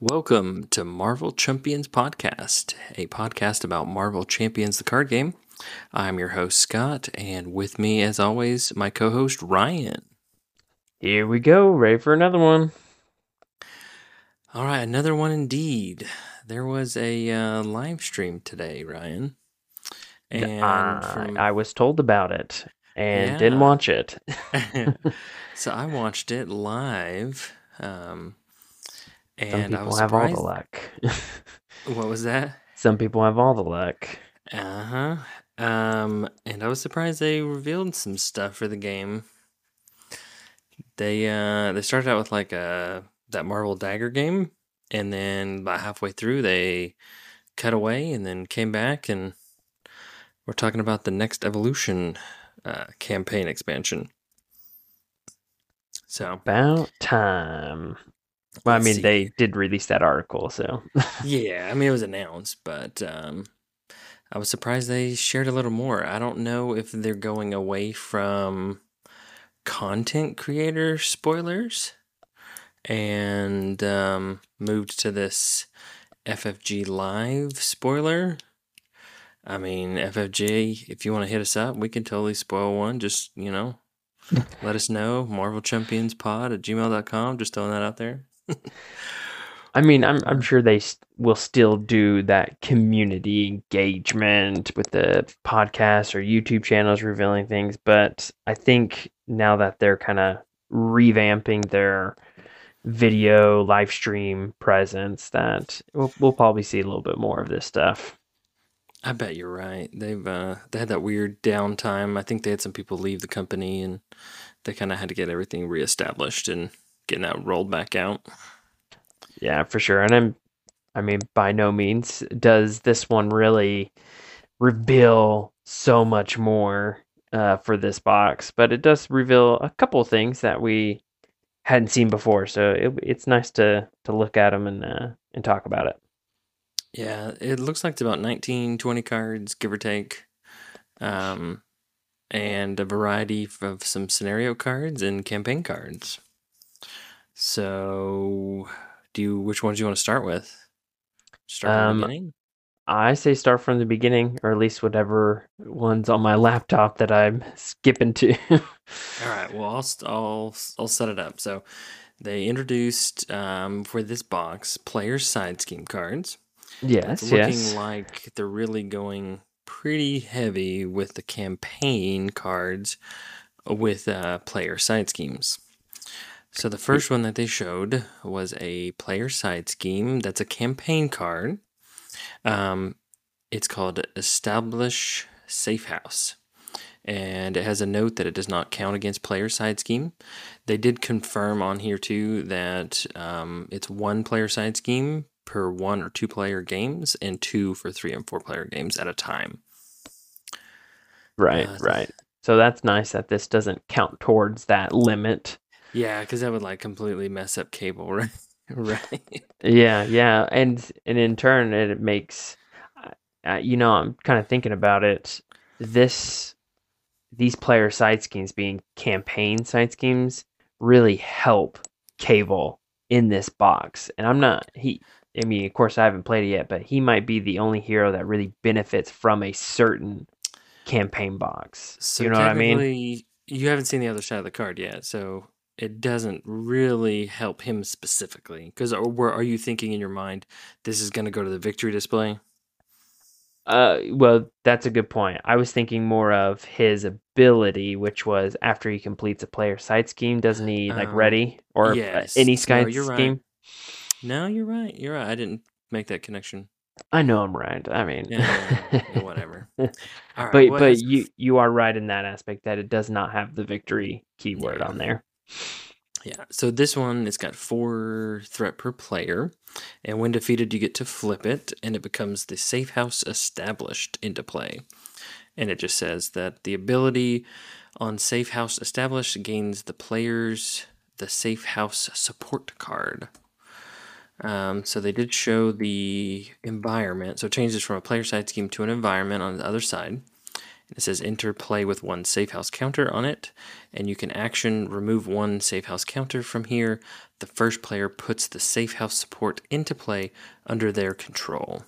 Welcome to Marvel Champions Podcast, a podcast about Marvel Champions the card game. I'm your host, Scott, and with me, as always, my co host, Ryan. Here we go, ready for another one. All right, another one indeed. There was a uh, live stream today, Ryan. And uh, from... I was told about it and yeah. didn't watch it. so I watched it live. Um, and Some people have all the luck. what was that? Some people have all the luck. Uh huh. Um, and I was surprised they revealed some stuff for the game. They uh they started out with like a that Marvel Dagger game, and then about halfway through they cut away and then came back and we're talking about the next evolution uh, campaign expansion. So about time. Well, I mean, see. they did release that article, so yeah. I mean, it was announced, but um, I was surprised they shared a little more. I don't know if they're going away from content creator spoilers and um, moved to this FFG Live spoiler. I mean, FFG, if you want to hit us up, we can totally spoil one. Just, you know, let us know. Marvel Champions Pod at gmail.com. Just throwing that out there. I mean, I'm I'm sure they will still do that community engagement with the podcast or YouTube channels revealing things, but I think now that they're kind of revamping their video live stream presence, that we'll, we'll probably see a little bit more of this stuff. I bet you're right. They've uh, they had that weird downtime. I think they had some people leave the company, and they kind of had to get everything reestablished and getting that rolled back out. Yeah, for sure. And I'm, I mean, by no means does this one really reveal so much more uh, for this box, but it does reveal a couple things that we hadn't seen before. So it, it's nice to to look at them and uh, and talk about it. Yeah, it looks like it's about 19, 20 cards, give or take. Um, and a variety of some scenario cards and campaign cards. So, do you which ones do you want to start with? Start from um, the beginning. I say start from the beginning, or at least whatever ones on my laptop that I'm skipping to. All right. Well, I'll I'll I'll set it up. So, they introduced um, for this box player side scheme cards. Yes. It's looking yes. like they're really going pretty heavy with the campaign cards with uh, player side schemes. So the first one that they showed was a player side scheme. That's a campaign card. Um, it's called Establish Safe House. And it has a note that it does not count against player side scheme. They did confirm on here too that um, it's one player side scheme per one or two player games and two for three and four player games at a time. Right, uh, right. So that's nice that this doesn't count towards that limit yeah, because that would like completely mess up cable, right? right. Yeah, yeah, and and in turn, it makes, uh, you know, I'm kind of thinking about it. This, these player side schemes being campaign side schemes really help cable in this box, and I'm not he. I mean, of course, I haven't played it yet, but he might be the only hero that really benefits from a certain campaign box. So you know what I mean? You haven't seen the other side of the card yet, so it doesn't really help him specifically. Because are, are you thinking in your mind this is going to go to the victory display? Uh, well, that's a good point. I was thinking more of his ability, which was after he completes a player side scheme, doesn't he like um, ready or yes. any side no, scheme? Right. No, you're right. You're right. I didn't make that connection. I know I'm right. I mean, yeah, yeah, whatever. but but is... you you are right in that aspect that it does not have the victory keyword on there. Yeah, so this one it's got four threat per player, and when defeated, you get to flip it, and it becomes the safe house established into play. And it just says that the ability on safe house established gains the player's the safe house support card. Um, so they did show the environment, so it changes from a player side scheme to an environment on the other side, It says enter play with one safe house counter on it, and you can action remove one safe house counter from here. The first player puts the safe house support into play under their control.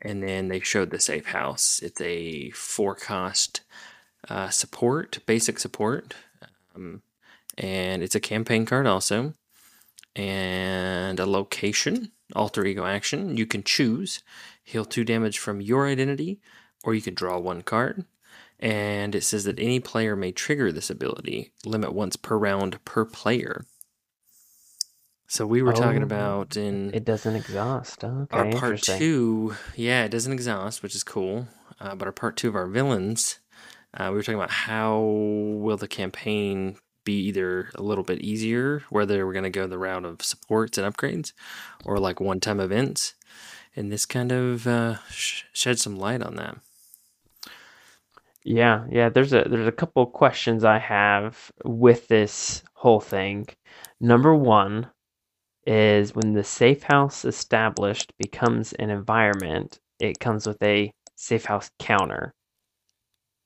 And then they showed the safe house. It's a four cost uh, support, basic support, um, and it's a campaign card also, and a location, alter ego action. You can choose heal two damage from your identity, or you can draw one card. And it says that any player may trigger this ability, limit once per round per player. So we were talking Oh, about in It doesn't exhaust. Okay, our part two, yeah, it doesn't exhaust, which is cool. Uh, but our part two of our villains, uh, we were talking about how will the campaign be either a little bit easier, whether we're going to go the route of supports and upgrades, or like one-time events, and this kind of uh, sh- shed some light on that. Yeah, yeah. There's a there's a couple questions I have with this whole thing. Number one is when the safe house established becomes an environment, it comes with a safe house counter.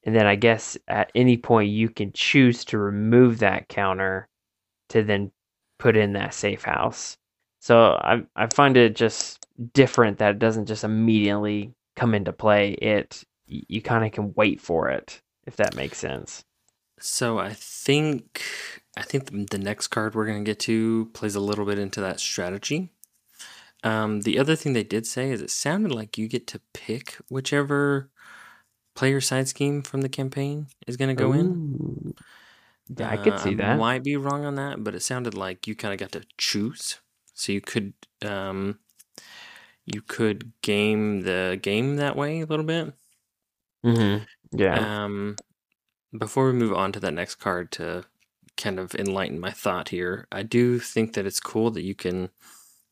And then I guess at any point you can choose to remove that counter to then put in that safe house. So I I find it just different that it doesn't just immediately come into play. It you kind of can wait for it if that makes sense. So I think I think the, next card we're going to get to plays a little bit into that strategy. Um, the other thing they did say is it sounded like you get to pick whichever player side scheme from the campaign is going to go in. Ooh. Yeah, I could Uh, see that. Might be wrong on that, but it sounded like you kind of got to choose. So you could um, you could game the game that way a little bit. Mm-hmm. Yeah. Um, before we move on to that next card to kind of enlighten my thought here, I do think that it's cool that you can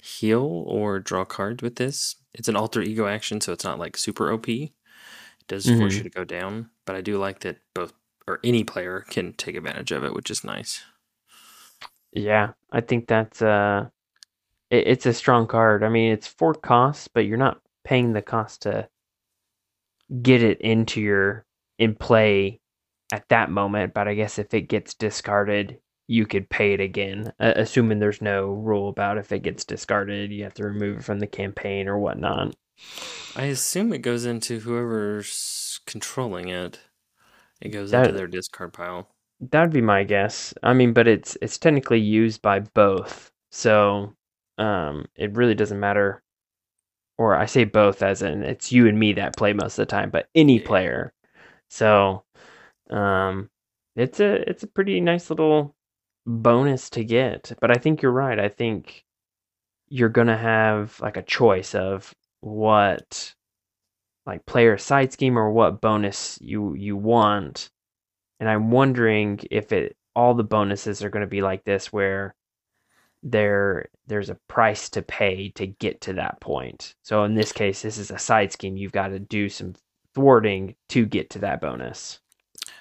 heal or draw cards with this. It's an alter ego action, so it's not like super OP. It does force Mhm. you to go down, but I do like that both or any player can take advantage of it, which is nice. Yeah, I think that's uh it, it's a strong card. I mean, it's four costs, but you're not paying the cost to get it into your in play at that moment. But I guess if it gets discarded, you could pay it again, uh, assuming there's no rule about if it gets discarded, you have to remove it from the campaign or whatnot. I assume it goes into whoever's controlling it. It goes That- into their discard pile. That'd be my guess. I mean, but it's it's technically used by both, so um, it really doesn't matter. Or I say both as in it's you and me that play most of the time, but any player. So, um, it's a it's a pretty nice little bonus to get. But I think you're right. I think you're gonna have like a choice of what like player side scheme or what bonus you you want and I'm wondering if it all the bonuses are going to be like this where there there's a price to pay to get to that point. So in this case, this is a side scheme. You've got to do some thwarting to get to that bonus.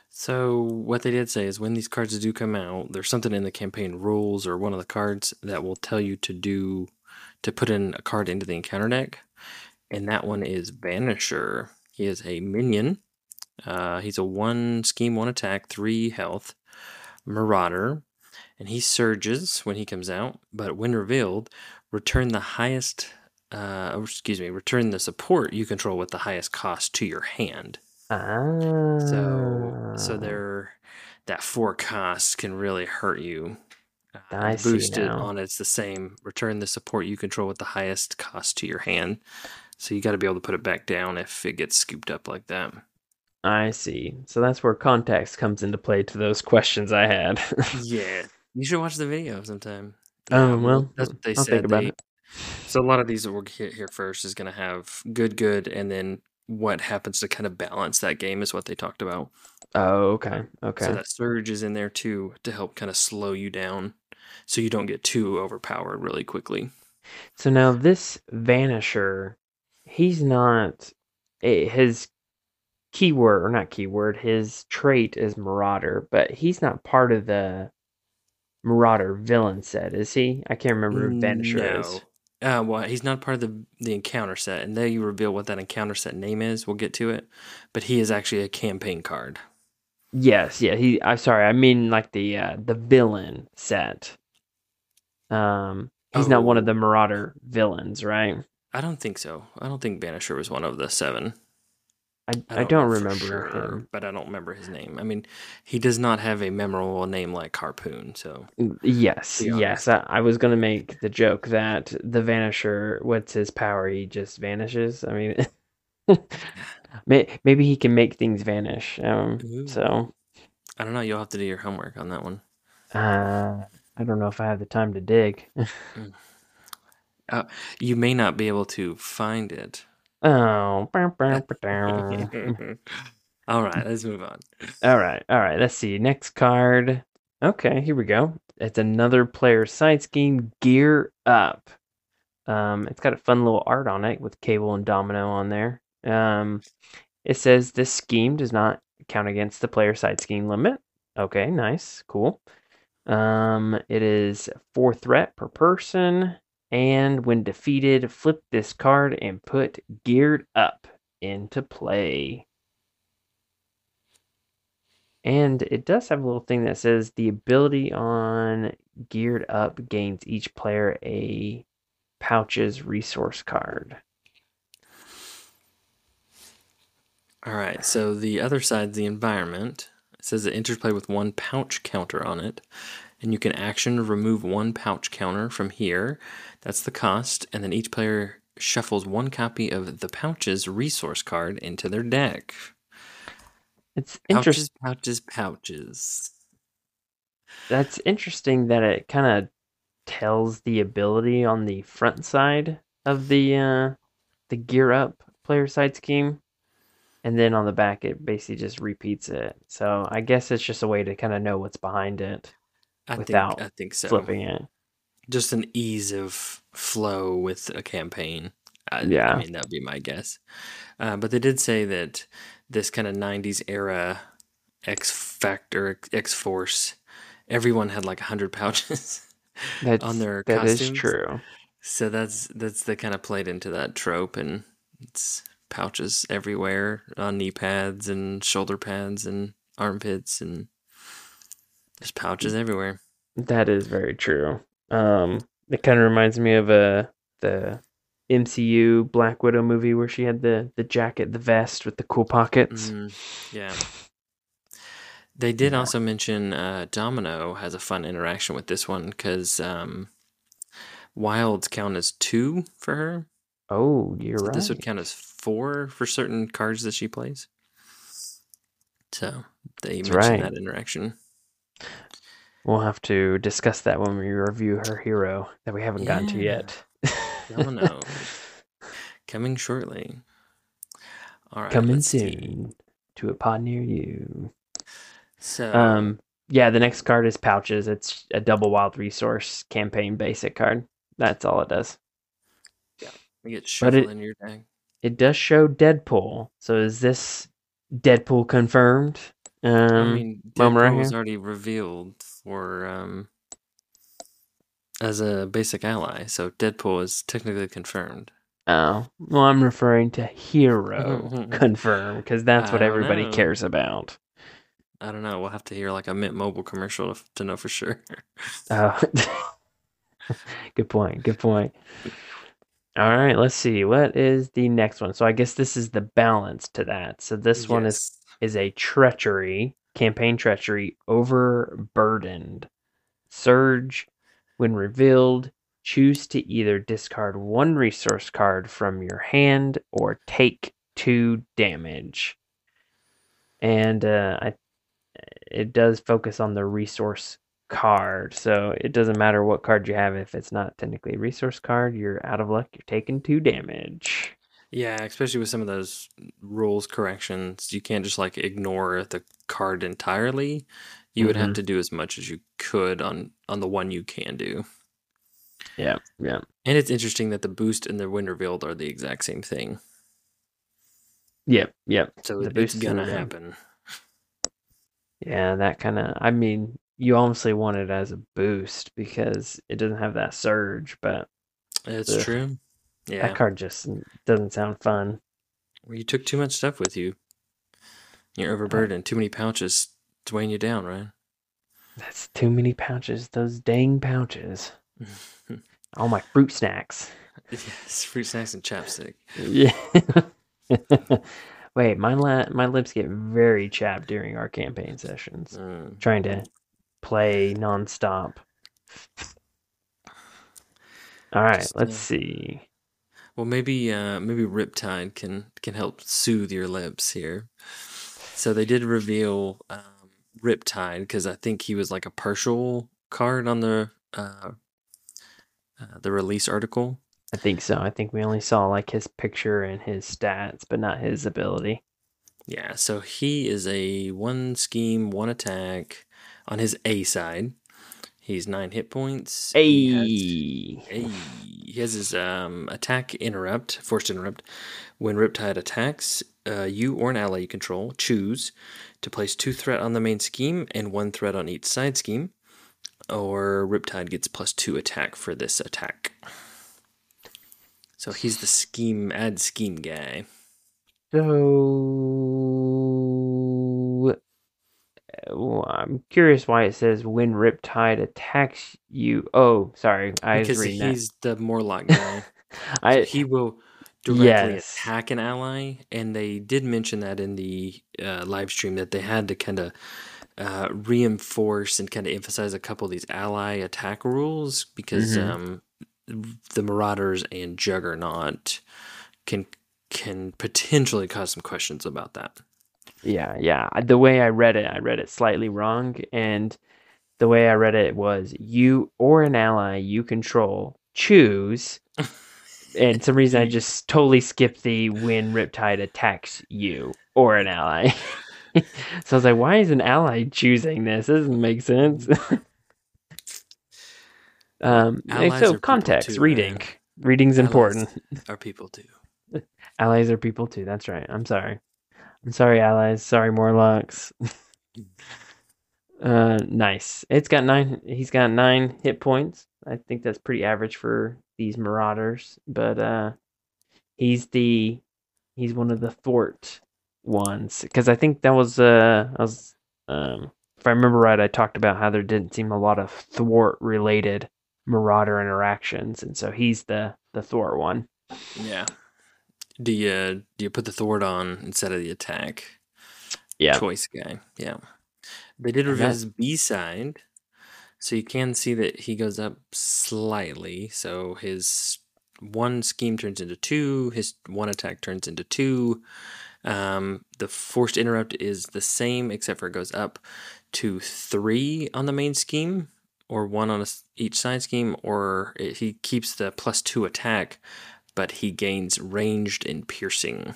So what they did say is when these cards do come out, there's something in the campaign rules or one of the cards that will tell you to do to put in a card into the encounter deck, and that one is Vanisher. He is a minion. Uh, he's a one scheme, one attack, three health, Marauder, and he surges when he comes out. But when revealed, return the highest. Uh, excuse me, return the support you control with the highest cost to your hand. Ah. So so they're that four cost can really hurt you. Uh, I see boosted on it's the same. Return the support you control with the highest cost to your hand. So you got to be able to put it back down if it gets scooped up like that. I see. So that's where context comes into play to those questions I had. Yeah, you should watch the video sometime. Oh, Um, well, that's what they I'll said. They- it. So a lot of these that we'll get here first is going to have good, good, and then what happens to kind of balance that game is what they talked about. Oh, okay. Okay. So that surge is in there too to help kind of slow you down so you don't get too overpowered really quickly. So now this Vanisher, he's not eh, his keyword or not keyword, his trait is Marauder, but he's not part of the Marauder villain set, is he? I can't remember who Vanisher is. Uh, well, he's not part of the the encounter set, and there you reveal what that encounter set name is. We'll get to it, but he is actually a campaign card. Yes, yeah. He. I'm sorry. I mean like the uh, the villain set. Um, he's not one of Oh. the Marauder villains, right? I don't think so. I don't think Vanisher was one of the seven. I I don't, remember sure, him. but I don't remember his name. I mean, he does not have a memorable name like Harpoon. So Yes, yes. I, I was gonna make the joke that the Vanisher, what's his power? He just vanishes. I mean, maybe he can make things vanish. Um, Ooh. so I don't know. You'll have to do your homework on that one. uh, I don't know if I have the time to dig. You may not be able to find it. Oh. All right, let's move on. all right, all right. Let's see. Next card. Okay, here we go. It's another player side scheme. Gear up. Um, it's got a fun little art on it with Cable and Domino on there. Um, it says this scheme does not count against the player side scheme limit. Okay, nice, cool. Um, it is four threat per person, and when defeated, flip this card and put geared up into play. And it does have a little thing that says the ability on geared up gains each player a pouches resource card. All right, so the other side, the environment, it says it enters play with one pouch counter on it, and you can action remove one pouch counter from here. That's the cost, and then each player shuffles one copy of the pouches resource card into their deck. It's interesting. Pouches, pouches, pouches. That's interesting that it kind of tells the ability on the front side of the uh, the gear up player side scheme, and then on the back it basically just repeats it. So I guess it's just a way to kind of know what's behind it I Without think I think so. flipping it. Just an ease of flow with a campaign. I, Yeah. I mean that'd be my guess. Uh, but they did say that this kind of '90s era X Factor, X Force, everyone had like hundred pouches. That's on their that is costumes. true. So that's that's they kind of played into that trope, and it's pouches everywhere on knee pads and shoulder pads and armpits, and there's pouches everywhere. That is very true. Um, it kind of reminds me of uh, the MCU Black Widow movie where she had the the jacket, the vest with the cool pockets. Mhm, yeah. They did also mention uh, Domino has a fun interaction with this one because um, Wilds count as two for her. Oh, you're So right. This would count as four for certain cards that she plays. So they That's mentioned right. that interaction. We'll have to discuss that when we review her hero that we haven't gotten to Yeah. yet. Domino. Coming shortly. All right. Coming let's see. soon to a pod near you. So, Um, yeah, the next card is pouches. It's a double wild resource campaign basic card. That's all it does. Yeah. We get but shuffled it- in your deck. It does show Deadpool. So is this Deadpool confirmed? Um, I mean, Deadpool was already revealed for um, as a basic ally, so Deadpool is technically confirmed. oh, well, I'm referring to hero hmm, hmm, hmm. confirmed because that's what everybody know. cares about. I don't know. We'll have to hear like a Mint Mobile commercial to, to know for sure. Oh, good point. Good point. All right, let's see. What is the next one? So I guess this is the balance to that. So this one is is a treachery, campaign treachery, overburdened. Surge, when revealed, choose to either discard one resource card from your hand or take two damage. And uh, I, it does focus on the resource card. So it doesn't matter what card you have. If it's not technically a resource card, you're out of luck. You're taking two damage. Yeah, especially with some of those rules corrections, you can't just like ignore the card entirely. You would have Mhm. to do as much as you could on on the one you can do. Yeah, yeah. And it's interesting that the boost and the when revealed are the exact same thing. Yep, yep. So The it's gonna happen. Yeah, that kind of. I mean, you obviously want it as a boost because it doesn't have that surge, but It's Ugh. true. Yeah. That card just doesn't sound fun. Well, you took too much stuff with you. You're overburdened. Too many pouches. It's weighing you down, right? That's too many pouches. Those dang pouches. All my fruit snacks. yes, fruit snacks and chapstick. Yeah. Wait, my la- my lips get very chapped during our campaign sessions. Mm. Trying to play nonstop. All right, Just, let's uh, see. Well, maybe uh, maybe Riptide can can help soothe your lips here. So they did reveal um, Riptide because I think he was like a partial card on the uh, uh, the release article. I think so. I think we only saw like his picture and his stats, but not his ability. Yeah, so he is a one scheme, one attack on his A side. He's nine hit points. He has- Hey. Hey, he has his um, attack interrupt, forced interrupt. When Riptide attacks, uh, you or an ally you control choose to place two threat on the main scheme and one threat on each side scheme, or Riptide gets plus two attack for this attack. So he's the scheme, add scheme guy. So I'm curious why it says when Riptide attacks you. Oh, sorry, I was because reading that. he's the Morlock guy. I he will directly Yes. attack an ally, and they did mention that in the uh, live stream that they had to kind of uh, reinforce and kind of emphasize a couple of these ally attack rules because Mhm. um, the Marauders and Juggernaut can can potentially cause some questions about that. Yeah, yeah. The way I read it, I read it slightly wrong. And the way I read it was you or an ally you control choose. And some reason I just totally skipped the when Riptide attacks you or an ally. so I was like, why is an ally choosing this? This doesn't make sense. um, Allies so context, too, reading. man. Reading's Allies important. Are people too? Allies are people too. That's right. I'm sorry. Sorry, allies. Sorry, Morlocks. uh, nice. It's got nine. He's got nine hit points. I think that's pretty average for these Marauders. But uh, he's the he's one of the thwart ones because I think that was uh I was um if I remember right, I talked about how there didn't seem a lot of thwart related Marauder interactions, and so he's the the thwart one. Yeah. Do you do you put the thwart on instead of the attack? Yeah. choice guy. Yeah. They did his B side. So you can see that he goes up slightly. So his one scheme turns into two, his one attack turns into two. Um, the forced interrupt is the same, except for it goes up to three on the main scheme, or one on a each side scheme, or it, he keeps the plus two attack, but he gains ranged and piercing,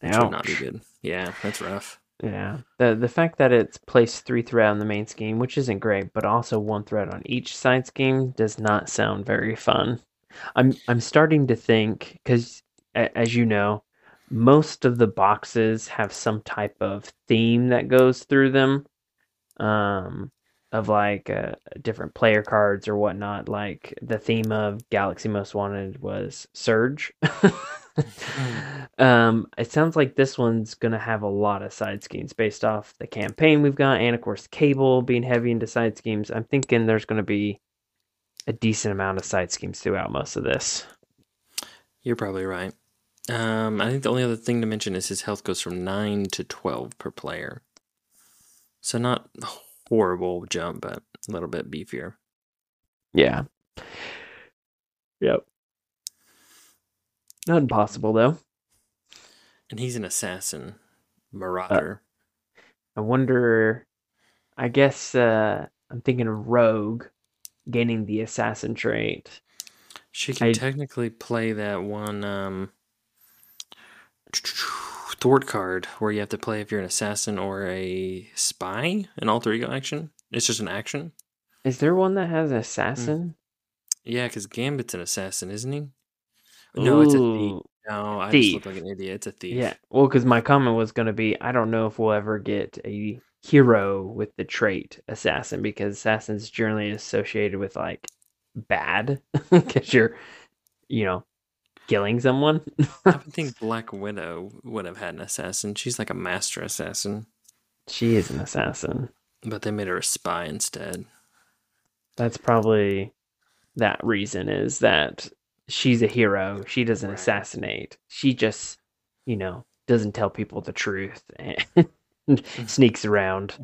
which would not be good. Yeah, that's rough. Yeah. The the fact that it's placed three threat on the main scheme, which isn't great, but also one threat on each side scheme does not sound very fun. I'm I'm starting to think cuz as you know, most of the boxes have some type of theme that goes through them. Um of like uh, different player cards or whatnot. Like the theme of Galaxy Most Wanted was Surge. um, it sounds like this one's gonna have a lot of side schemes based off the campaign we've got, and of course Cable being heavy into side schemes. I'm thinking there's gonna be a decent amount of side schemes throughout most of this. You're probably right. Um, I think the only other thing to mention is his health goes from nine to twelve per player. So not horrible jump, but a little bit beefier. Yeah. Yep. Not impossible though. And he's an assassin, marauder. I wonder. I guess uh, I'm thinking of Rogue gaining the assassin trait. she can I- technically play that one um, thwart card where you have to play if you're an assassin or a spy, an alter ego action. It's just an action. Is there one that has assassin? Mm. Yeah, because Gambit's an assassin, isn't he? No, it's a thief. No, I Thief. just look like an idiot. It's a thief. Yeah. Well, because my comment was going to be, I don't know if we'll ever get a hero with the trait assassin because assassin's generally associated with like bad because you're, you know, killing someone. I would think Black Widow would have had an assassin. She's like a master assassin, she is an assassin. but they made her a spy instead. That's probably that reason is that she's a hero. She doesn't Right. assassinate. She just, you know, doesn't tell people the truth and sneaks around,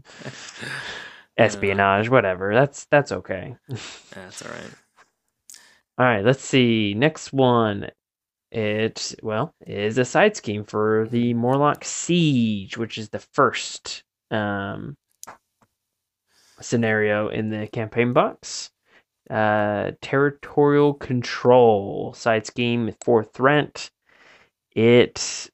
espionage, whatever. That's that's okay. That's all right. All right, let's see. Next one. It well is a side scheme for the Morlock Siege, which is the first um, scenario in the campaign box. Uh, territorial control side scheme for threat. It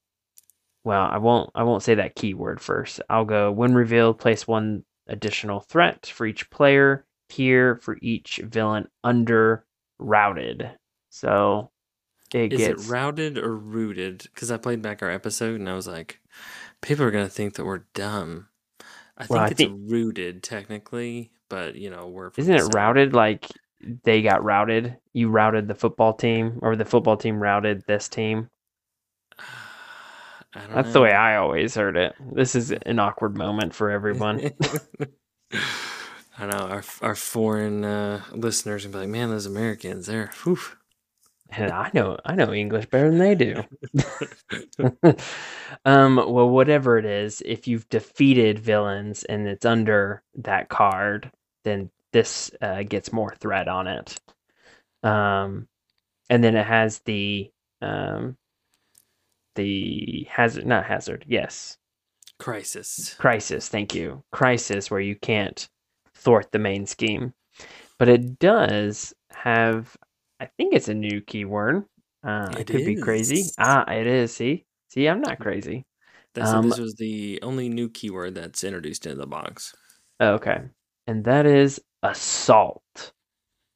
well, I won't I won't say that keyword first. I'll go when revealed, place one additional threat for each player here for each villain under routed. So it Is gets it routed or rooted? Because I played back our episode and I was like, people are gonna think that we're dumb. I think Well, I it's think- rooted technically, but you know we're. isn't it routed like they got routed? You routed the football team or the football team routed this team. I don't That's the way. I always heard it. This is an awkward moment for everyone. I know our our foreign uh, listeners and be like, man, those Americans, they're whew. And I know I know English better than they do. um, well, whatever it is, if you've defeated villains and it's under that card, then this uh, gets more threat on it. Um, and then it has the um, the hazard, not hazard, yes, crisis. crisis. Thank you, crisis, where you can't thwart the main scheme, but it does have. I think it's a new keyword. Uh, it It could be crazy. Ah, it is. See, see, I'm not crazy. They said Um, this was the only new keyword that's introduced into the box. Okay. And that is assault.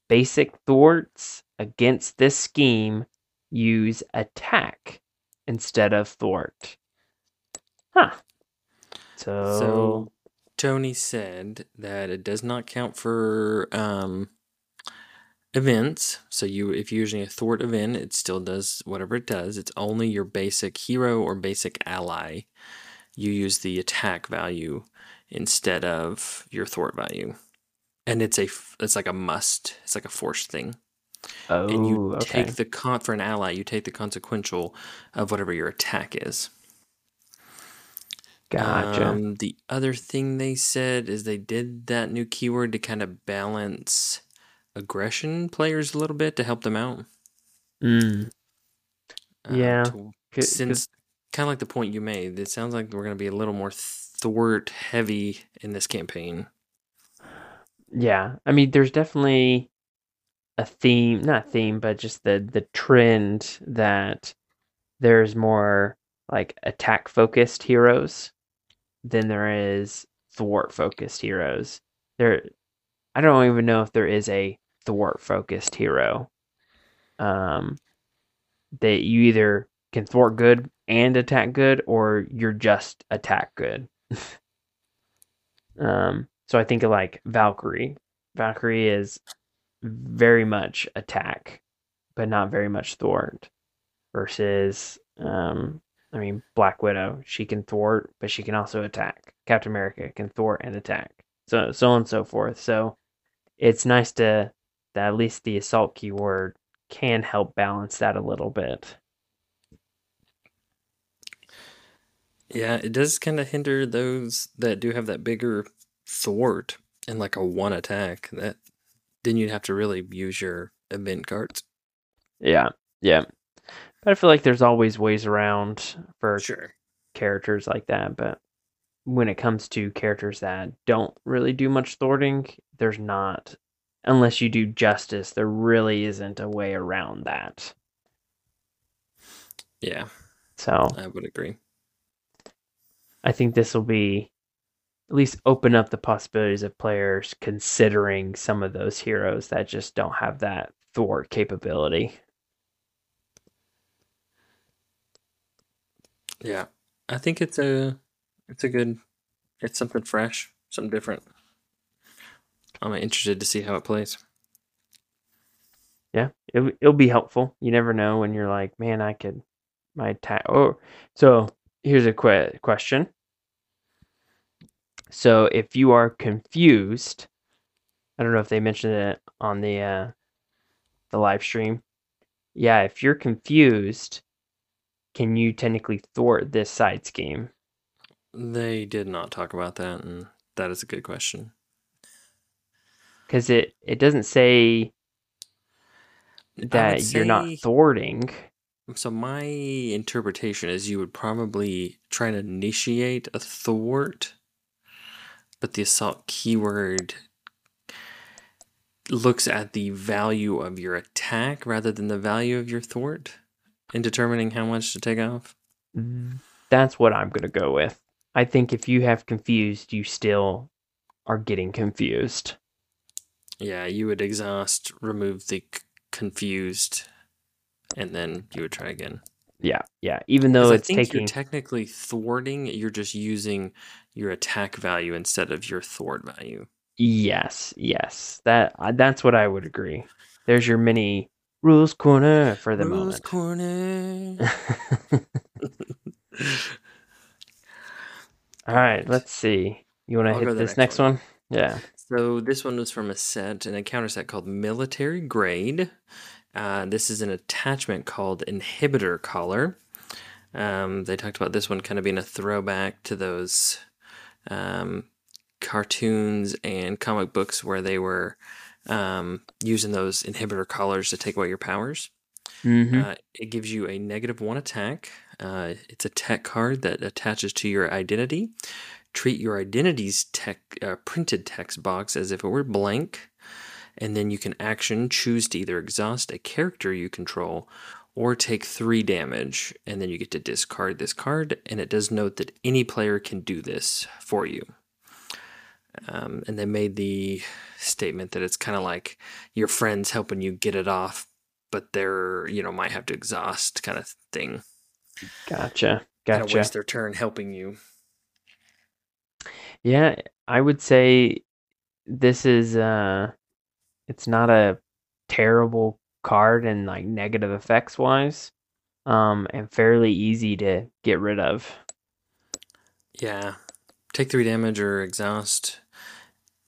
Basic thwarts against this scheme use attack instead of thwart. Huh. So, So Tony said that it does not count for um, events. So you, if you're using a thwart event, it still does whatever it does. It's only your basic hero or basic ally. You use the attack value instead of your thwart value, and it's a it's like a must. It's like a forced thing, oh, and you okay. take the con for an ally. You take the consequential of whatever your attack is. Gotcha. Um, the other thing they said is they did that new keyword to kind of balance aggression players a little bit to help them out. Mm, Uh, Yeah, to- 'cause- since kind of like the point you made, it sounds like we're going to be a little more thwart heavy in this campaign. yeah. I mean, there's definitely a theme, not theme, but just the the trend that there's more like attack focused heroes than there is thwart focused heroes. There I don't even know if there is a thwart focused hero. Um that you either can thwart good and attack good or you're just attack good. um so I think of like Valkyrie. Valkyrie is very much attack but not very much thwart versus um I mean Black Widow, she can thwart but she can also attack. Captain America can thwart and attack. So so on and so forth. So it's nice to that at least the assault keyword can help balance that a little bit. Yeah, it does kind of hinder those that do have that bigger thwart and like a one attack. That then you'd have to really use your event cards. Yeah. Yeah. But I feel like there's always ways around for Sure. characters like that, but when it comes to characters that don't really do much thwarting, there's not unless you do justice, there really isn't a way around that. Yeah, So I would agree. I think this will be at least open up the possibilities of players considering some of those heroes that just don't have that thwart capability. Yeah, I think it's a it's a good it's something fresh, something different. I'm interested to see how it plays. Yeah, it, it'll be helpful. You never know when you're like, man, I could my attack. Oh, so here's a que- question. So if you are confused, I don't know if they mentioned it on the uh, the live stream. Yeah, if you're confused, can you technically thwart this side scheme? They did not talk about that, and that is a good question. Because it it doesn't say that you're not say- thwarting. So my interpretation is you would probably try to initiate a thwart, but the assault keyword looks at the value of your attack rather than the value of your thwart in determining how much to take off. Mm, that's what I'm gonna go with. I think if you have confused, you still are getting confused. Yeah, you would exhaust, remove the c- confused, and then you would try again. Yeah, yeah. Even though it's think taking you're technically thwarting, you're just using your attack value instead of your thwart value. yes, yes. That uh, that's what I would agree. There's your mini rules corner for the Rules moment. Rules corner. All right, let's see. You want to hit this next next one? Yeah. So this one was from a set, an encounter set called Military Grade. Uh, this is an attachment called Inhibitor Collar. Um, they talked about this one kind of being a throwback to those um, cartoons and comic books where they were um, using those inhibitor collars to take away your powers. Mm-hmm. Uh, it gives you a negative one attack. Uh, it's a tech card that attaches to your identity. Treat your identity's tech uh, printed text box as if it were blank, and then you can action choose to either exhaust a character you control or take three damage, and then you get to discard this card. And it does note that any player can do this for you. Um, and they made the statement that it's kind of like your friends helping you get it off but they're you know might have to exhaust kind of thing. Gotcha. Kind of Gotcha. waste their turn helping you. Yeah, I would say this is uh it's not a terrible card and like negative effects wise. Um and fairly easy to get rid of. Yeah, take three damage or exhaust.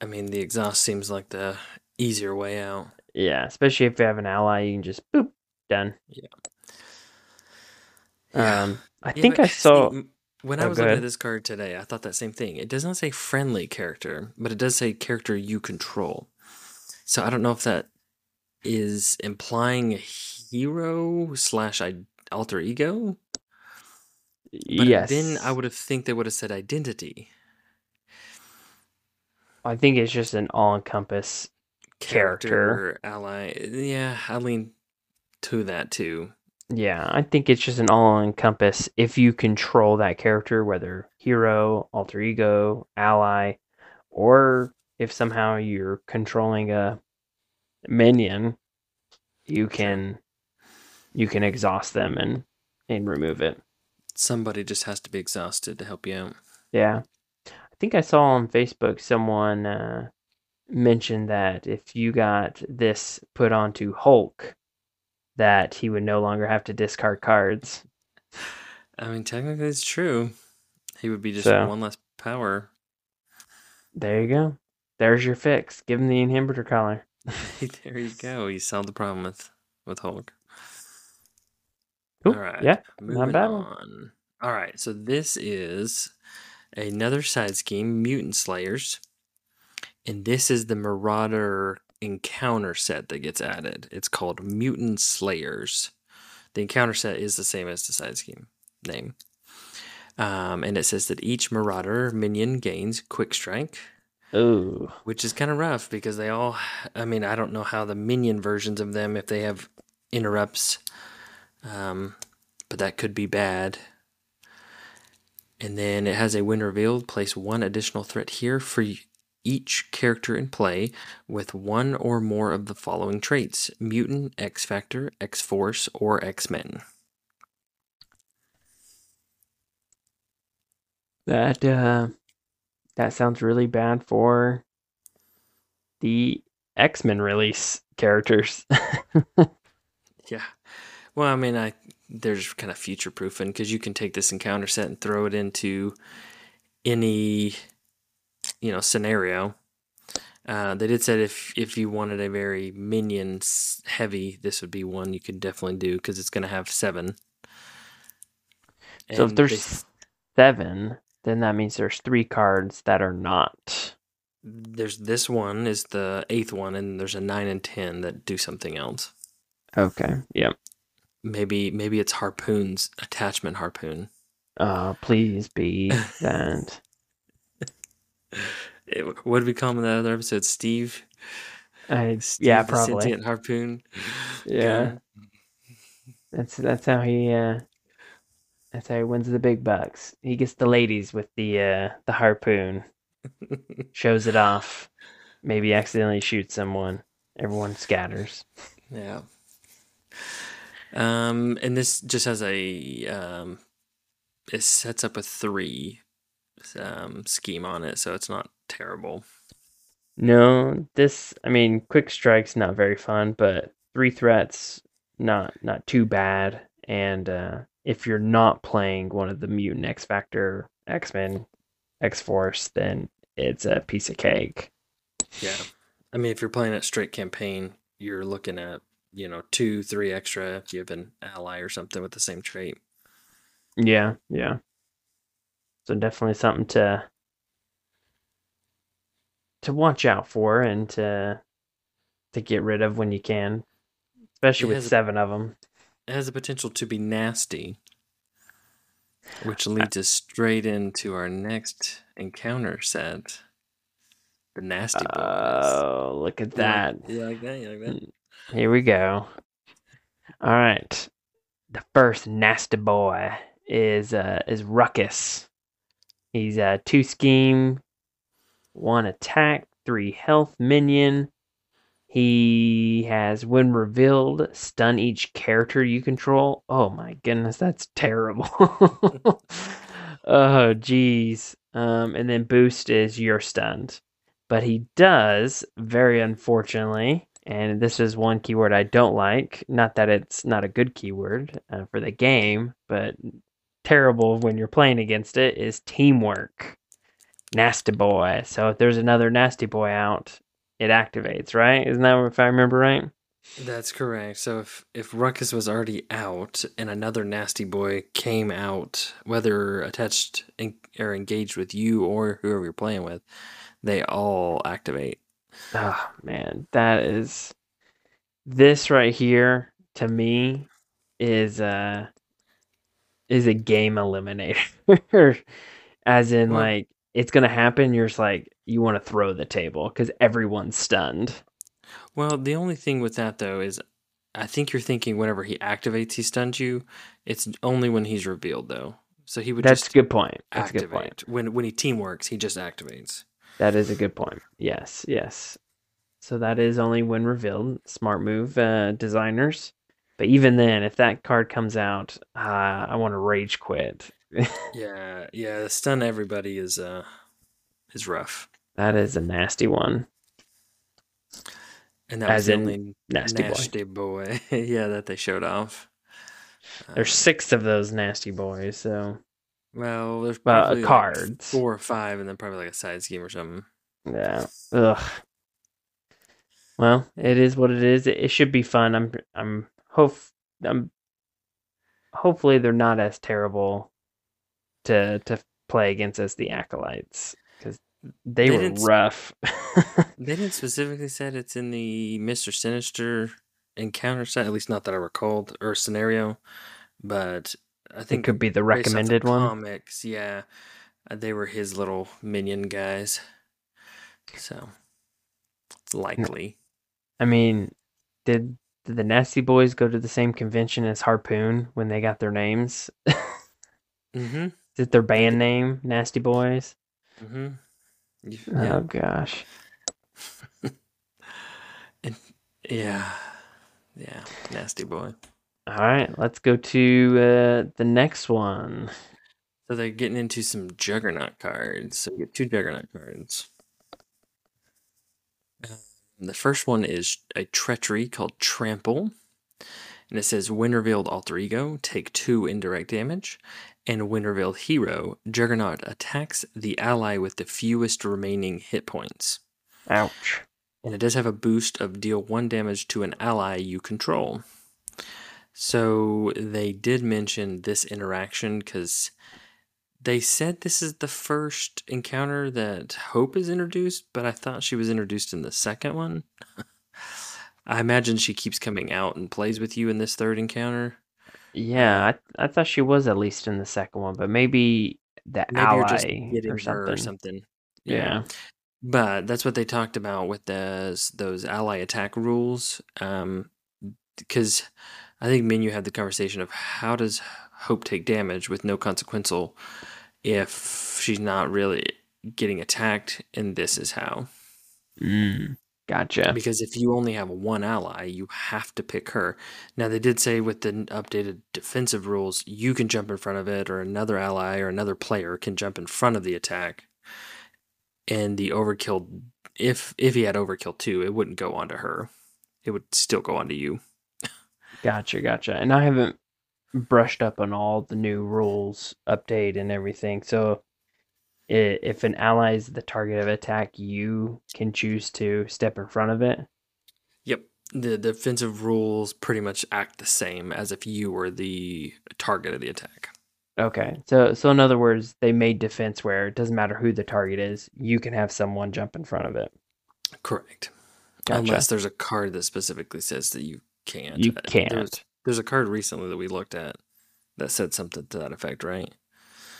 I mean, the exhaust seems like the easier way out. Yeah, especially if you have an ally, you can just boop done. Yeah. Um I Yeah, think I saw when I Oh, was go looking at this card today, I thought that same thing. It does not say friendly character, but it does say character you control. So I don't know if that is implying a hero slash i- alter ego. But yes. then I would have think they would have said identity. I think it's just an all encompass Character. ally. Yeah, I lean to that too. Yeah, I think it's just an all encompass if you control that character, whether hero, alter ego, ally, or if somehow you're controlling a minion, you can you can exhaust them and and remove it. Somebody just has to be exhausted to help you out. Yeah. I think I saw on Facebook someone uh, mention that if you got this put onto Hulk, that he would no longer have to discard cards. I mean, technically, it's true. He would be just So- one less power. There you go. There's your fix. Give him the inhibitor collar. there you go. You solved the problem with with Hulk. Cool. All right. Yeah, Moving bad on. All right. So this is another side scheme, Mutant Slayers. And this is the Marauder encounter set that gets added. It's called Mutant Slayers. The encounter set is the same as the side scheme name. Um, and it says that each Marauder minion gains Quick Strike, Ooh. which is kind of rough because they all, I mean, I don't know how the minion versions of them, if they have interrupts, um, but that could be bad. And then it has a when revealed, place one additional threat here for each character in play with one or more of the following traits mutant, X Factor, X Force, or X Men. That uh that sounds really bad for the X-Men release characters. Yeah. Well, I mean, I there's kind of future proofing because you can take this encounter set and throw it into any you know scenario. Uh, they did say if if you wanted a very minion heavy, this would be one you could definitely do because it's going to have seven. so if there's they- seven, then that means there's three cards that are not. there's this one is the eighth one, and there's a nine and ten that do something else. Okay. Yep. Maybe maybe it's harpoons attachment harpoon. Uh, please be that. It, what did we call him in that other episode? Steve. I, Steve yeah, probably. sentient harpoon. Yeah. That's that's how he uh that's how he wins the big bucks. He gets the ladies with the uh the harpoon, shows it off, maybe accidentally shoots someone. Everyone scatters. Yeah. Um, and this just has a um, it sets up a three um scheme on it, so it's not terrible. No, this I mean, quick strike's not very fun, but three threats not not too bad. And uh if you're not playing one of the mutant X Factor, X Men, X Force, then it's a piece of cake. Yeah. I mean, if you're playing a straight campaign, you're looking at you know two, three extra if you have an ally or something with the same trait. Yeah, yeah. So definitely something to to watch out for and to to get rid of when you can, especially with has a- seven of them. It has the potential to be nasty, which leads us straight into our next encounter set. The nasty boys. Oh, look at You like- that! You like that? You like that? Here we go. All right, the first nasty boy is uh is Ruckus. He's a two scheme, one attack, three health minion. He has, when revealed, stun each character you control. Oh my goodness, that's terrible. oh geez. Um, and then boost is you're stunned. But he does, very unfortunately, and this is one keyword I don't like. Not that it's not a good keyword uh, for the game, but terrible when you're playing against it is teamwork. Nasty boy. So if there's another nasty boy out, it activates, right? Isn't that if I remember right? That's correct. So if if Ruckus was already out and another nasty boy came out, whether attached en- or engaged with you or whoever you're playing with, they all activate. Oh man, that is this right here to me is uh is a game eliminator. As in Well- like it's gonna happen, you're just like you want to throw the table because everyone's stunned. Well, the only thing with that though is I think you're thinking whenever he activates he stuns you. It's only when he's revealed though. So he would That's a just good point. That's a good point. When when he teamworks, he just activates. That is a good point. Yes, yes. So that is only when revealed. Smart move, uh, designers. But even then, if that card comes out, uh, I want to rage quit. Yeah, yeah, stun everybody is uh is rough. that is a nasty one. And that As was the in only Nasty boy. nasty boy. yeah, that they showed off. There's Uh, six of those nasty boys, so well, there's Well, probably like cards. four or five, and then probably like a side scheme or something. yeah. Ugh. Well, it is what it is. It, it should be fun. I'm I'm hope I'm hopefully they're not as terrible to to play against as the acolytes because they, They were rough. They didn't specifically said it's in the Mister Sinister encounter set, at least not that I recalled or scenario, but I it think could be the off the recommended one. Comics, yeah, uh, they were his little minion guys, so it's likely. I mean, did did the nasty boys go to the same convention as Harpoon when they got their names? Mm-hmm. Is it their band name, Nasty Boys? Mm-hmm. Yeah. Oh gosh. Yeah. Yeah. Nasty boy. All right, let's go to uh, the next one. So they're getting into some Juggernaut cards. So you get two Juggernaut cards. The first one is a treachery called Trample. And it says when revealed alter ego, take two indirect damage. And when revealed hero, Juggernaut attacks the ally with the fewest remaining hit points. Ouch. And it does have a boost of deal one damage to an ally you control. So they did mention this interaction because they said this is the first encounter that Hope is introduced, but I thought she was introduced in the second one. I imagine she keeps coming out and plays with you in this third encounter. Yeah, I, I thought she was at least in the second one, but maybe the Maybe ally getting or her something. or something. Yeah. But that's what they talked about with those those ally attack rules. Um, because I think me and you had the conversation of how does Hope take damage with no consequential if she's not really getting attacked, and this is how. Mm, gotcha. Because if you only have one ally, you have to pick her. Now they did say with the updated defensive rules, you can jump in front of it, or another ally or another player can jump in front of the attack. And the overkill, if if he had overkill too, it wouldn't go onto her. It would still go onto you. Gotcha, gotcha. And I haven't brushed up on all the new rules update and everything. So i- if an ally is the target of attack, you can choose to step in front of it. Yep. The defensive rules pretty much act the same as if you were the target of the attack. Okay. So so in other words, they made defense where it doesn't matter who the target is, you can have someone jump in front of it. Correct. Gotcha. Unless there's a card that specifically says that you can't. You can't. There's, there's a card recently that we looked at that said something to that effect, right?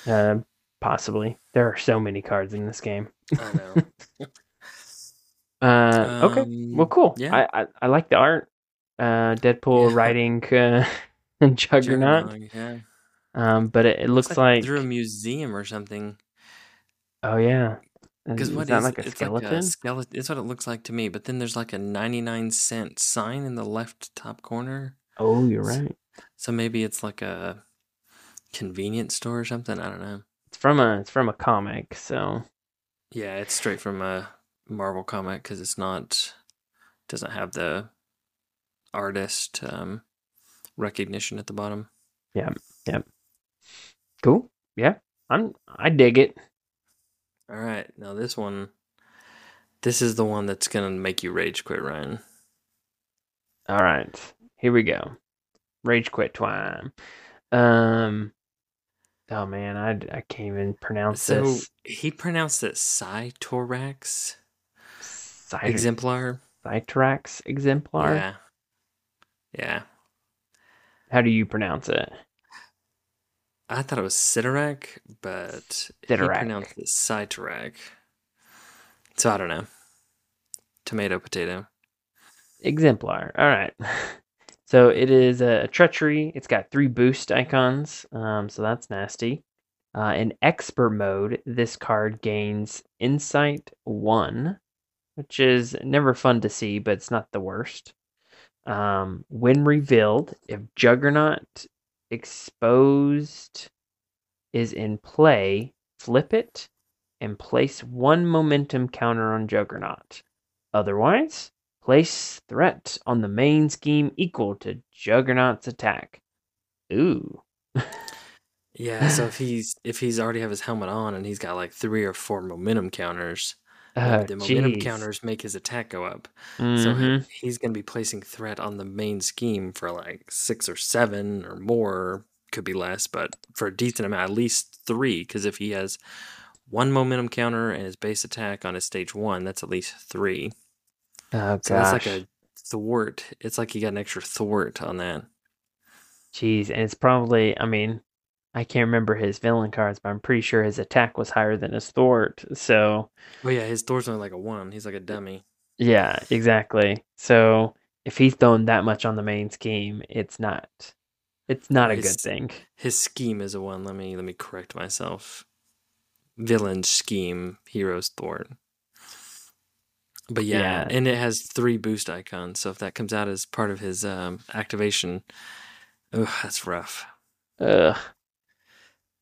Uh, possibly. There are so many cards in this game. I know. Uh, okay. Well, Um, cool. yeah. I, I I like the art. Uh, Deadpool Yeah. riding uh, Juggernaut. Juggernaut, Yeah. Um, but it, it looks It's like, through a museum or something. oh yeah, Because is, what is that is- like a it's skeleton? Like a skeleton. It's what it looks like to me. But then there's like a 99 cent sign in the left top corner. Oh, you're right. So maybe it's like a convenience store or something. I don't know. It's from a it's from a comic, so Yeah, it's straight from a Marvel comic because it's not doesn't have the artist um, recognition at the bottom. Yeah, yeah. Cool. Yeah, I'm I dig it. All right, now this one, this is the one that's gonna make you rage quit, Ryan. All right, here we go. Rage quit twine. Um. Oh man, I, I can't even pronounce So this. he pronounced it Cytorax Cyt- exemplar. Cytrax exemplar. Yeah, yeah. How do you pronounce it? I thought it was Cyttorak, but he Cyttorak. pronounced it Cyttorak. So I don't know. Tomato, potato. Exemplar. All right. So it is a treachery. It's got three boost icons. Um, so that's nasty. Uh, in expert mode, this card gains insight one, which is never fun to see, but it's not the worst. Um, when revealed, if Juggernaut exposed is in play, flip it and place one momentum counter on Juggernaut. Otherwise, place threat on the main scheme equal to Juggernaut's attack. Ooh. Yeah, so if he's if he's already have his helmet on and he's got like three or four momentum counters, Oh, the momentum jeez. counters make his attack go up. So Mhm. he- he's going to be placing threat on the main scheme for like six or seven or more. Could be less, but for a decent amount, at least three. Because if he has one momentum counter and his base attack on his stage one, that's at least three. Oh So that's like a thwart. It's like you got an extra thwart on that. Jeez, and it's probably, I mean, I can't remember his villain cards, but I'm pretty sure his attack was higher than his thwart. So, Oh yeah, his thwart's only like a one. He's like a dummy. yeah, exactly. So, if he's throwing that much on the main scheme, it's not it's not a good thing. His scheme is a one. Let me let me correct myself. Villain scheme, hero's thwart. But yeah, Yeah. and it has three boost icons. So if that comes out as part of his um, activation, oh, that's rough. Ugh.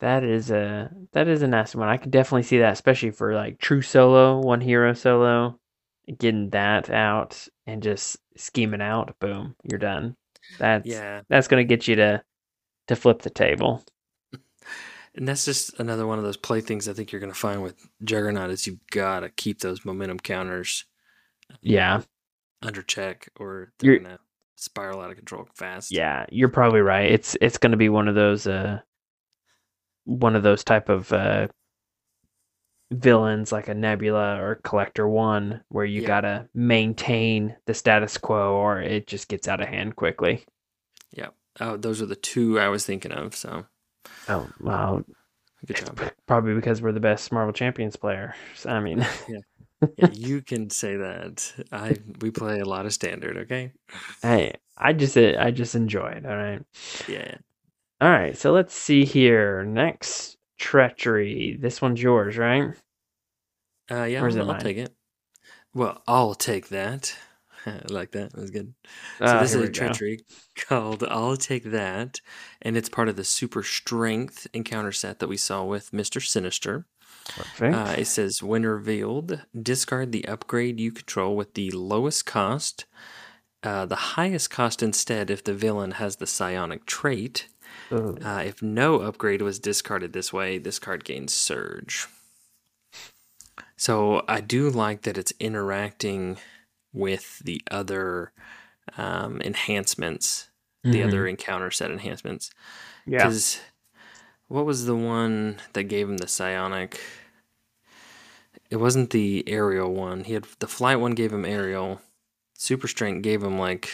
That is a that is a nasty one. I could definitely see that, especially for like true solo, one hero solo. getting that out and just scheming out, boom, you're done. That's Yeah. that's gonna get you to to flip the table. And that's just another one of those playthings I think you're going to find with Juggernaut is you've got to keep those momentum counters Yeah, under check or they're You're- going to spiral out of control fast. yeah, you're probably right. It's it's gonna be one of those uh one of those type of uh villains like a Nebula or Collector One where you Yeah. gotta maintain the status quo or it just gets out of hand quickly. Oh, those are the two I was thinking of. So Oh wow. good job. probably because we're the best Marvel Champions player. I mean Yeah, you can say that. I we play a lot of standard. Okay. Hey, I just uh, I just enjoy it. All right. Yeah. All right. So let's see here. Next treachery. This one's yours, right? Uh, yeah. Or is it I'll, I'll mine? take it. Well, I'll take that. I like that. That was good. So Ah, this is a we go. treachery called "I'll Take That," and it's part of the super strength encounter set that we saw with Mister Sinister. Perfect. Uh, it says, when revealed, discard the upgrade you control with the lowest cost, uh, the highest cost instead if the villain has the psionic trait. Uh, if no upgrade was discarded this way, this card gains Surge. So I do like that it's interacting with the other um, enhancements, the Mhm. other encounter set enhancements. yeah. Because what was the one that gave him the psionic? It wasn't the aerial one. He had the flight one gave him aerial. Super strength gave him like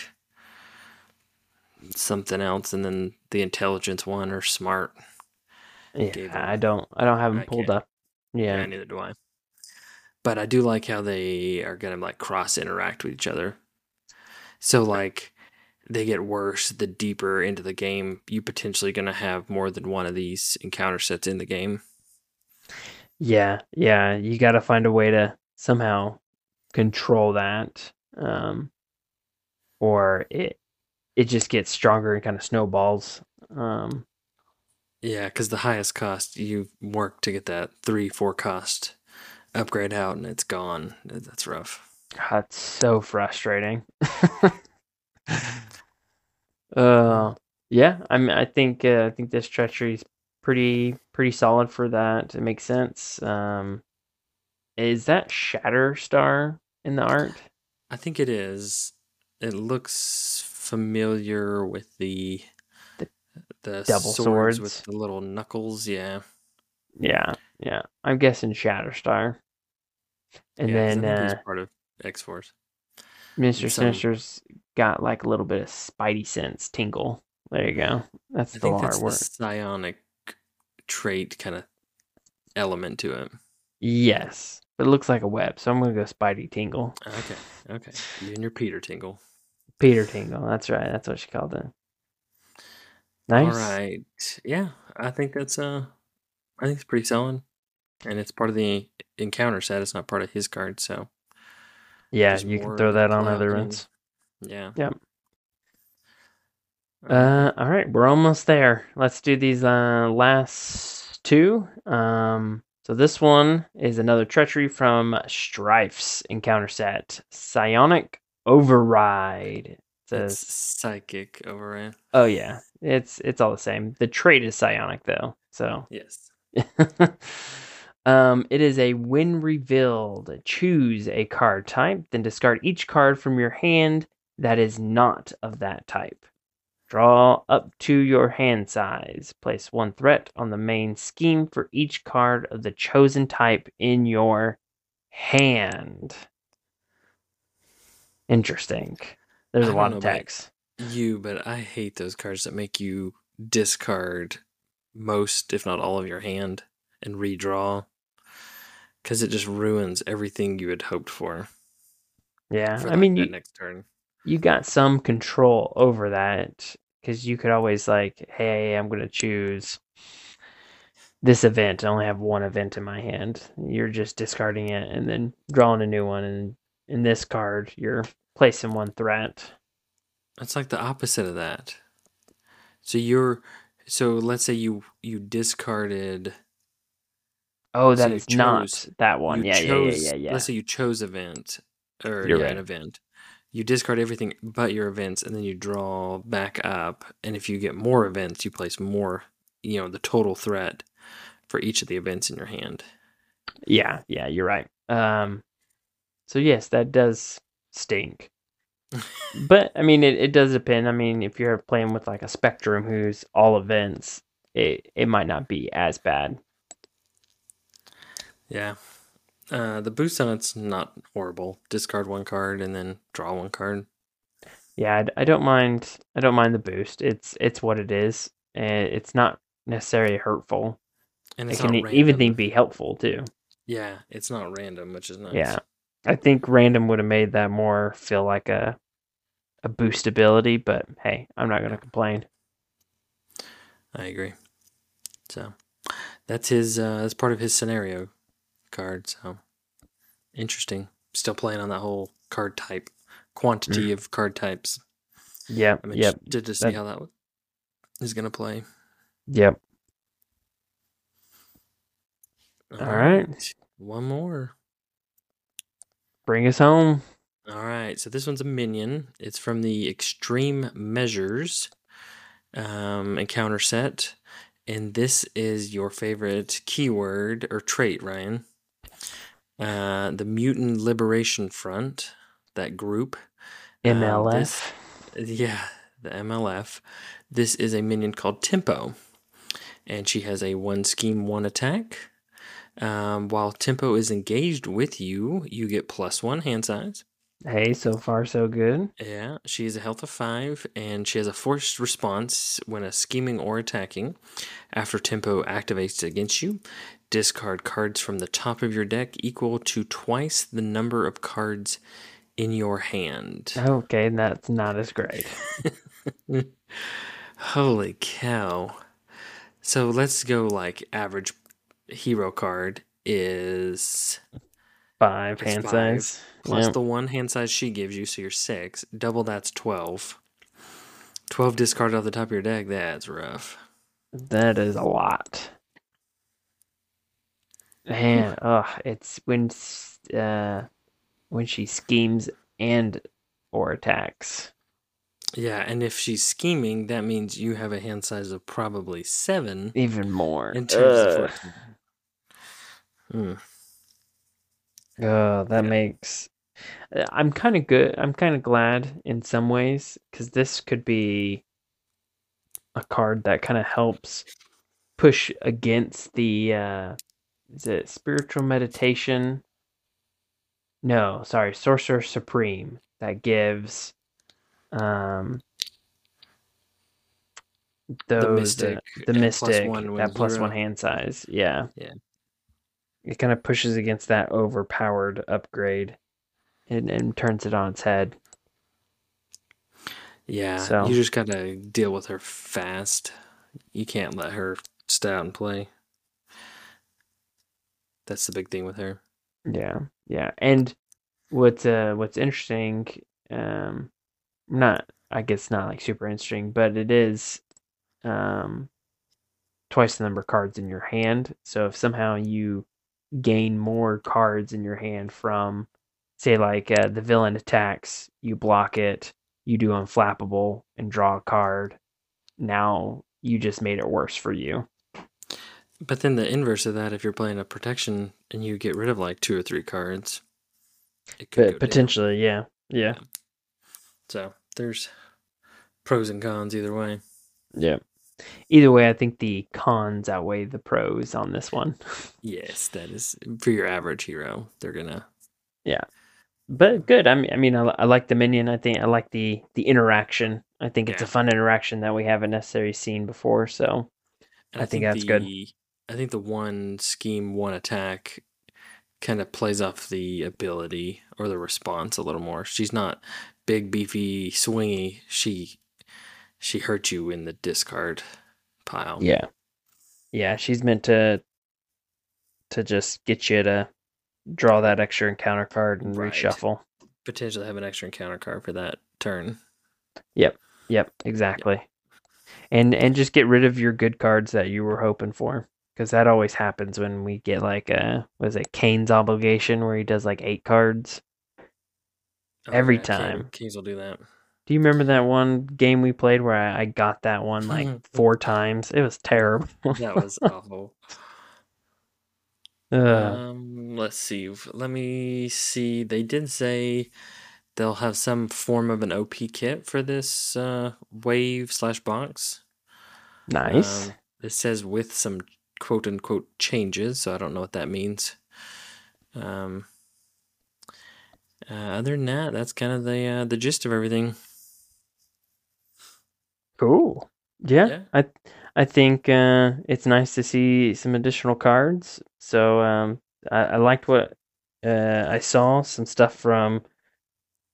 something else, and then the intelligence one or smart. Yeah, I don't I don't have them I pulled can't- up. Yeah. Yeah, neither do I. But I do like how they are gonna like cross interact with each other. So like they get worse the deeper into the game. You potentially gonna have more than one of these encounter sets in the game. Yeah, yeah, you got to find a way to somehow control that, um, or it it just gets stronger and kind of snowballs. Um, Yeah, because the highest cost you work to get that three, four cost upgrade out, and it's gone. That's rough. God, it's so frustrating. uh, yeah, I mean, I think uh, I think this treachery is pretty pretty solid for that. It makes sense. Um, is that Shatterstar in the art? I think it is. It looks familiar with the The the double swords, swords. with the little knuckles. Yeah, Yeah, yeah. I'm guessing Shatterstar. And yeah, then uh, part of X Force. Mr. some- Sinister's got like a little bit of Spidey sense tingle. There you go. That's I the think that's the psionic trait kind of element to it. Yes, but it looks like a web, so I'm gonna go Spidey tingle. Okay, okay. You and your Peter Tingle. Peter tingle. That's right. That's what she called it. Nice. All right. Yeah, I think that's uh, I think it's pretty solid, and it's part of the encounter set. It's not part of his card, so Yeah, There's you can throw that on other ones. Yeah. Yep. Uh, all right, we're almost there. Let's do these uh last two. Um, so this one is another treachery from Stryfe's encounter set, Psionic Override. It it's says, psychic override. oh yeah, it's it's all the same. The trait is psionic though, so Yes. um, it is a when revealed. Choose a card type, then discard each card from your hand that is not of that type. Draw up to your hand size. Place one threat on the main scheme for each card of the chosen type in your hand. Interesting. There's a lot of text. You, but I hate those cards that make you discard most, if not all, of your hand and redraw, because it just ruins everything you had hoped for. Yeah, for I mean, that you, next turn. You got some control over that because you could always like, hey, I'm gonna choose this event. I only have one event in my hand. You're just discarding it and then drawing a new one. And in this card, you're placing one threat. It's like the opposite of that. So you're so let's say you you discarded Oh, So that you is not that one. Yeah, chose, yeah, yeah, yeah, yeah. Let's say you chose event or yeah, right. an event. You discard everything but your events, and then you draw back up. And if you get more events, you place more. You know the total threat for each of the events in your hand. Yeah, yeah, you're right. Um, so yes, that does stink. but I mean, it, it does depend. I mean, if you're playing with like a Spectrum who's all events, it it might not be as bad. Yeah. Uh, the boost on it's not horrible. Discard one card and then draw one card. Yeah, I don't mind. I don't mind the boost. It's it's what it is, and it's not necessarily hurtful. And It can even be helpful too. Yeah, it's not random, which is nice. Yeah, I think random would have made that more feel like a a boost ability. But hey, I'm not gonna complain. I agree. So that's his. Uh, that's part of his scenario card. So interesting. Still playing on that whole card type quantity of card types. Yeah. I'm yep, to see That- how that is going to play. yep. All right. One more. Bring us home. All right, so this one's a minion. It's from the Extreme Measures um, encounter set, and this is your favorite keyword or trait, Ryan. Uh, the Mutant Liberation Front, that group. Um, MLF. this- Yeah, the MLF. This is a minion called Tempo, and she has a one scheme, one attack. Um, while Tempo is engaged with you, you get plus one hand size. Hey, so far so good. Yeah, she has a health of five, and she has a forced response when a scheming or attacking. After tempo activates against you, discard cards from the top of your deck equal to twice the number of cards in your hand. Okay, that's not as great. Holy cow. So let's go like average hero card is Five hand five, size. plus Yep. the one hand size she gives you, so you're six. Double that's 12. 12 discarded off the top of your deck, that's rough. That is a lot. Man, ugh, it's when uh when she schemes and or attacks. Yeah, and if she's scheming, that means you have a hand size of probably seven Even more. in terms Ugh. of 14. Hmm. Oh, that Yeah. makes. uh, I'm kind of good. I'm kind of glad in some ways because this could be a card that kind of helps push against the. Uh, is it spiritual meditation? No, sorry, sorcerer supreme that gives. Um. Those, uh, mystic the and plus mystic, one that plus zero. one hand size, yeah Yeah. it kind of pushes against that overpowered upgrade and, and turns it on its head. Yeah, So- you just gotta deal with her fast. You can't let her stay out and play. That's the big thing with her. Yeah, yeah. And what's uh what's interesting, um, not I guess not like super interesting, but it is, um, twice the number of cards in your hand. So if somehow you gain more cards in your hand from, say like uh, the villain attacks, you block it, you do unflappable and draw a card. Now you just made it worse for you. But then the inverse of that, if you're playing a protection and you get rid of like two or three cards, it could potentially, yeah, yeah, So there's pros and cons either way. yeah. Either way, I think the cons outweigh the pros on this one. Yes, that is for your average hero. They're gonna. Yeah, but good. I mean, I mean, I, I like the minion. I think I like the the interaction. I think it's a fun interaction that we haven't necessarily seen before. So and I think that's good. I think the one scheme, one attack, kind of plays off the ability or the response a little more. She's not big, beefy, swingy. She she hurt you in the discard pile. yeah, yeah, she's meant to to just get you to draw that extra encounter card and Right. reshuffle. Potentially have an extra encounter card for that turn. Yep, Yep, exactly. And and just get rid of your good cards that you were hoping for, because that always happens when we get like a was it Kane's obligation where he does like eight cards. Oh, Every yeah, time. Kings will do that. Do you remember that one game we played where I, I got that one like four times? It was terrible. That was awful. Um, let's see. Let me see. They did say they'll have some form of an OP kit for this uh, wave slash box. nice. Um, it says with some quote unquote changes, so I don't know what that means. Um, uh, other than that, that's kind of the uh, the gist of everything. Cool. Yeah, Yeah. I I think uh, it's nice to see some additional cards. So um, I, I liked what uh, I saw. Some stuff from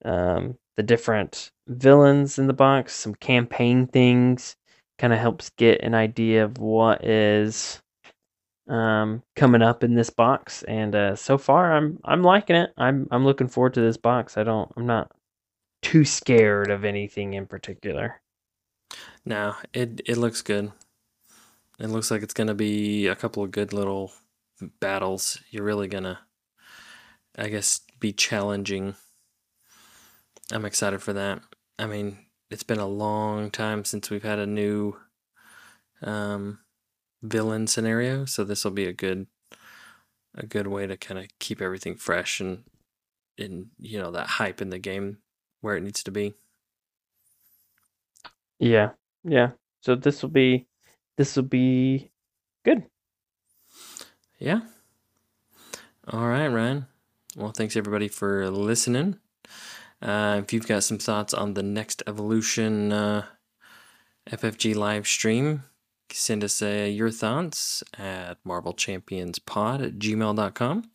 um, the different villains in the box. Some campaign things. Kind of helps get an idea of what is um, coming up in this box. And uh, so far, I'm I'm liking it. I'm I'm looking forward to this box. I don't. I'm not too scared of anything in particular. No, it it looks good. It looks like it's gonna be a couple of good little battles. You're really gonna, I guess, be challenging. I'm excited for that. I mean, it's been a long time since we've had a new um, villain scenario, so this will be a good a good way to kind of keep everything fresh and and you know that hype in the game where it needs to be. Yeah, yeah. So this will be this will be good. Yeah. All right, Ryan. Well, thanks everybody for listening. Uh, if you've got some thoughts on the next evolution uh, FFG live stream, send us uh, your thoughts at marvelchampionspod at gmail.com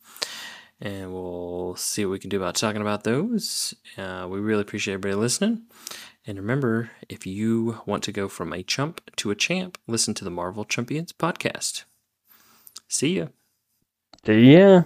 and we'll see what we can do about talking about those. Uh, we really appreciate everybody listening. And remember, if you want to go from a chump to a champ, listen to the Marvel Champions podcast. See ya. Yeah.